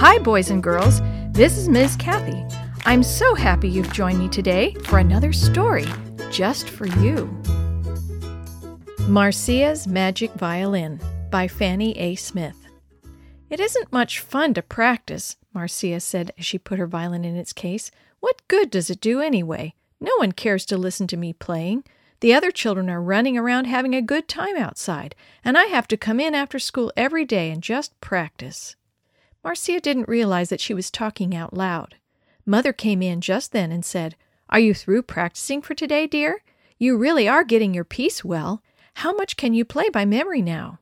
Hi, boys and girls. This is Ms. Kathy. I'm so happy you've joined me today for another story just for you. Marcia's Magic Violin by Fanny A. Smith. It isn't much fun to practice, Marcia said as she put her violin in its case. What good does it do anyway? No one cares to listen to me playing. The other children are running around having a good time outside, and I have to come in after school every day and just practice. Marcia didn't realize that she was talking out loud. Mother came in just then and said, Are you through practicing for today, dear? You really are getting your piece well. How much can you play by memory now?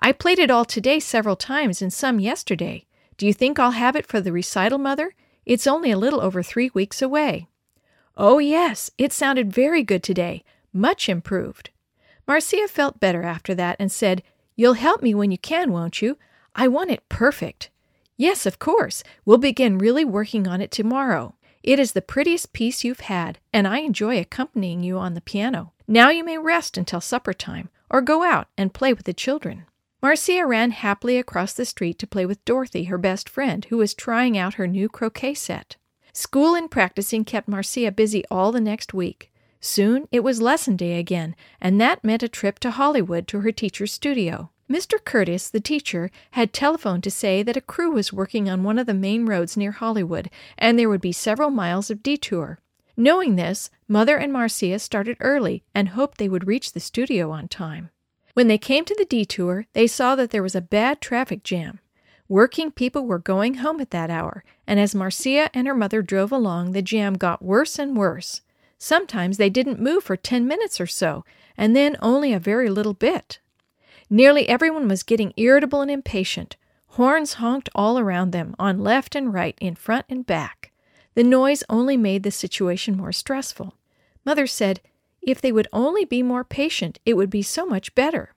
I played it all today several times and some yesterday. Do you think I'll have it for the recital, Mother? It's only a little over three weeks away. Oh, yes, it sounded very good today, much improved. Marcia felt better after that and said, You'll help me when you can, won't you? I want it perfect. Yes, of course. We'll begin really working on it tomorrow. It is the prettiest piece you've had, and I enjoy accompanying you on the piano. Now you may rest until supper time, or go out and play with the children. Marcia ran happily across the street to play with Dorothy, her best friend, who was trying out her new croquet set. School and practicing kept Marcia busy all the next week. Soon it was lesson day again, and that meant a trip to Hollywood to her teacher's studio. Mr. Curtis, the teacher, had telephoned to say that a crew was working on one of the main roads near Hollywood, and there would be several miles of detour. Knowing this, Mother and Marcia started early and hoped they would reach the studio on time. When they came to the detour, they saw that there was a bad traffic jam. Working people were going home at that hour, and as Marcia and her mother drove along, the jam got worse and worse. Sometimes they didn't move for ten minutes or so, and then only a very little bit. Nearly everyone was getting irritable and impatient. Horns honked all around them, on left and right, in front and back. The noise only made the situation more stressful. Mother said, If they would only be more patient, it would be so much better.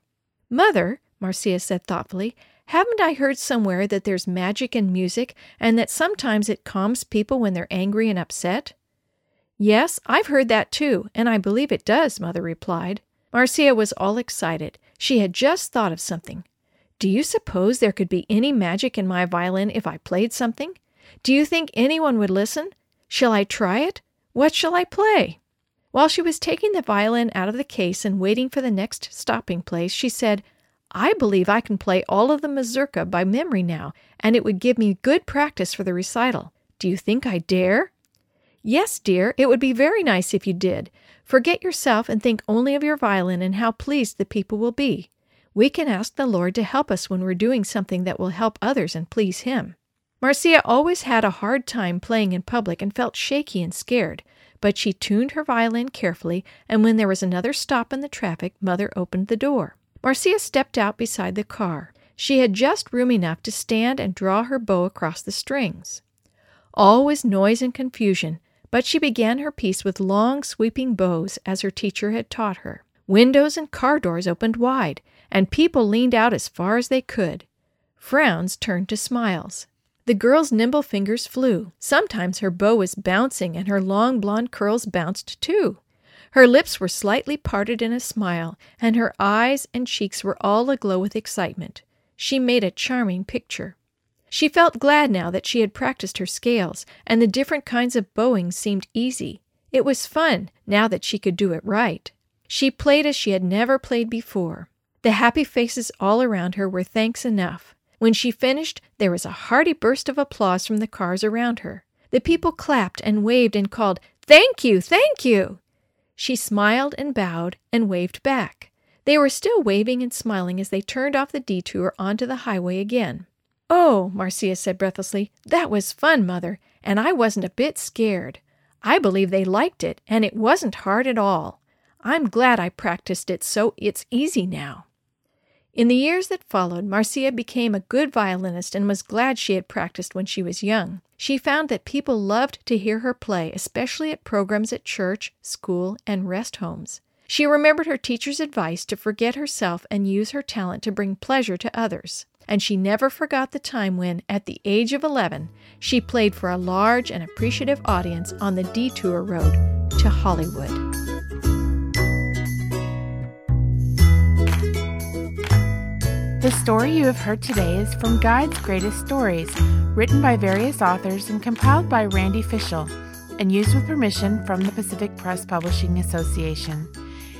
Mother, Marcia said thoughtfully, haven't I heard somewhere that there's magic in music and that sometimes it calms people when they're angry and upset? Yes, I've heard that too, and I believe it does, Mother replied. Marcia was all excited. She had just thought of something. Do you suppose there could be any magic in my violin if I played something? Do you think anyone would listen? Shall I try it? What shall I play? While she was taking the violin out of the case and waiting for the next stopping place, she said, I believe I can play all of the mazurka by memory now, and it would give me good practice for the recital. Do you think I dare? Yes, dear, it would be very nice if you did. Forget yourself and think only of your violin and how pleased the people will be. We can ask the Lord to help us when we're doing something that will help others and please Him. Marcia always had a hard time playing in public and felt shaky and scared, but she tuned her violin carefully, and when there was another stop in the traffic, Mother opened the door. Marcia stepped out beside the car. She had just room enough to stand and draw her bow across the strings. All was noise and confusion, but she began her piece with long sweeping bows as her teacher had taught her. Windows and car doors opened wide, and people leaned out as far as they could. Frowns turned to smiles. The girl's nimble fingers flew. Sometimes her bow was bouncing and her long blonde curls bounced too. Her lips were slightly parted in a smile, and her eyes and cheeks were all aglow with excitement. She made a charming picture. She felt glad now that she had practiced her scales, and the different kinds of bowing seemed easy. It was fun, now that she could do it right. She played as she had never played before. The happy faces all around her were thanks enough. When she finished, there was a hearty burst of applause from the cars around her. The people clapped and waved and called, Thank you, thank you! She smiled and bowed and waved back. They were still waving and smiling as they turned off the detour onto the highway again. Oh, Marcia said breathlessly, that was fun, Mother, and I wasn't a bit scared. I believe they liked it, and it wasn't hard at all. I'm glad I practiced it so it's easy now. In the years that followed, Marcia became a good violinist and was glad she had practiced when she was young. She found that people loved to hear her play, especially at programs at church, school, and rest homes. She remembered her teacher's advice to forget herself and use her talent to bring pleasure to others and she never forgot the time when, at the age of 11, she played for a large and appreciative audience on the detour road to Hollywood. The story you have heard today is from Guide's Greatest Stories, written by various authors and compiled by Randy Fishell, and used with permission from the Pacific Press Publishing Association.